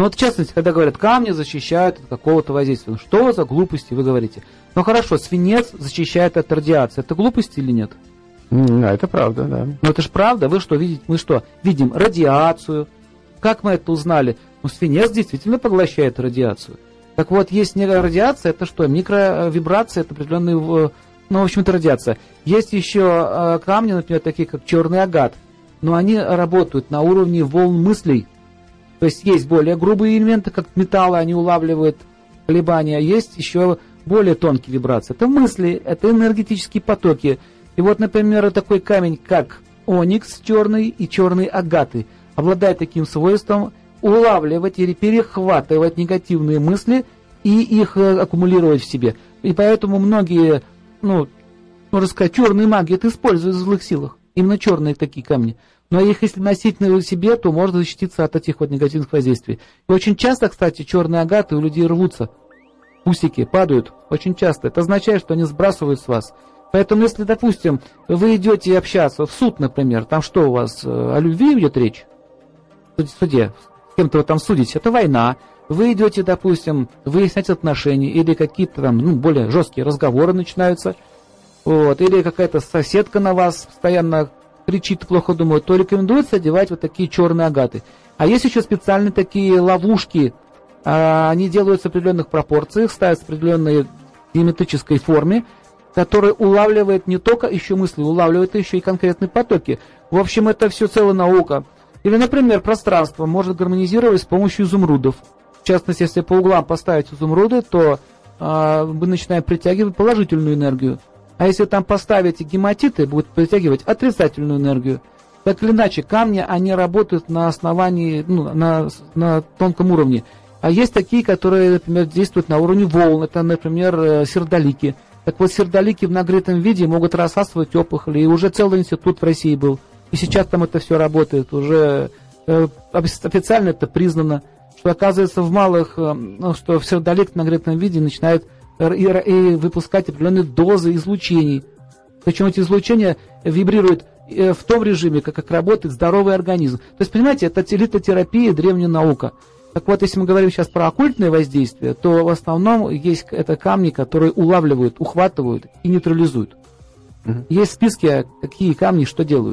Но вот в частности, когда говорят, камни защищают от какого-то воздействия, ну, что за глупости вы говорите? Ну хорошо, свинец защищает от радиации. Это глупости или нет? Да, это правда, да. Ну это же правда. Вы что видите? Мы что, видим радиацию? Как мы это узнали? Ну, свинец действительно поглощает радиацию. Так вот, есть не радиация, это что? Микровибрация, это определенные, ну, в общем, это радиация. Есть еще э, камни, например, такие как черный агат, но они работают на уровне волн мыслей. То есть есть более грубые элементы, как металлы, они улавливают колебания, а есть еще более тонкие вибрации. Это мысли, это энергетические потоки. И вот, например, такой камень, как оникс черный и черный агаты, обладает таким свойством улавливать или перехватывать негативные мысли и их э, аккумулировать в себе. И поэтому многие, ну, можно сказать, черные маги это используют в злых силах. Именно черные такие камни. Но их если носить на себе, то можно защититься от этих вот негативных воздействий. И очень часто, кстати, черные агаты у людей рвутся. Пусики падают очень часто. Это означает, что они сбрасывают с вас. Поэтому, если, допустим, вы идете общаться в суд, например, там что у вас, э, о любви идет речь? В суде, с кем-то вы там судите, это война. Вы идете, допустим, выяснять отношения, или какие-то там, ну, более жесткие разговоры начинаются, вот, или какая-то соседка на вас постоянно кричит, плохо думает, то рекомендуется одевать вот такие черные агаты. А есть еще специальные такие ловушки, а, они делаются в определенных пропорциях, ставятся в определенной геометрической форме, которая улавливает не только еще мысли, улавливает еще и конкретные потоки. В общем, это все целая наука. Или, например, пространство может гармонизировать с помощью изумрудов. В частности, если по углам поставить изумруды, то э, мы начинаем притягивать положительную энергию. А если там поставить гематиты, будет притягивать отрицательную энергию. Так или иначе, камни, они работают на основании, ну, на, на тонком уровне. А есть такие, которые, например, действуют на уровне волн. Это, например, э, сердолики. Так вот, сердолики в нагретом виде могут рассасывать опухоли. И уже целый институт в России был. И сейчас там это все работает. Уже э, официально это признано. Что оказывается в малых, э, ну, что в сердолик в нагретом виде начинает и, выпускать определенные дозы излучений. Причем эти излучения вибрируют э, в том режиме, как, как работает здоровый организм. То есть, понимаете, это литотерапия, древняя наука. Так вот, если мы говорим сейчас про оккультное воздействие, то в основном есть это камни, которые улавливают, ухватывают и нейтрализуют. Угу. Есть списки, какие камни что делают.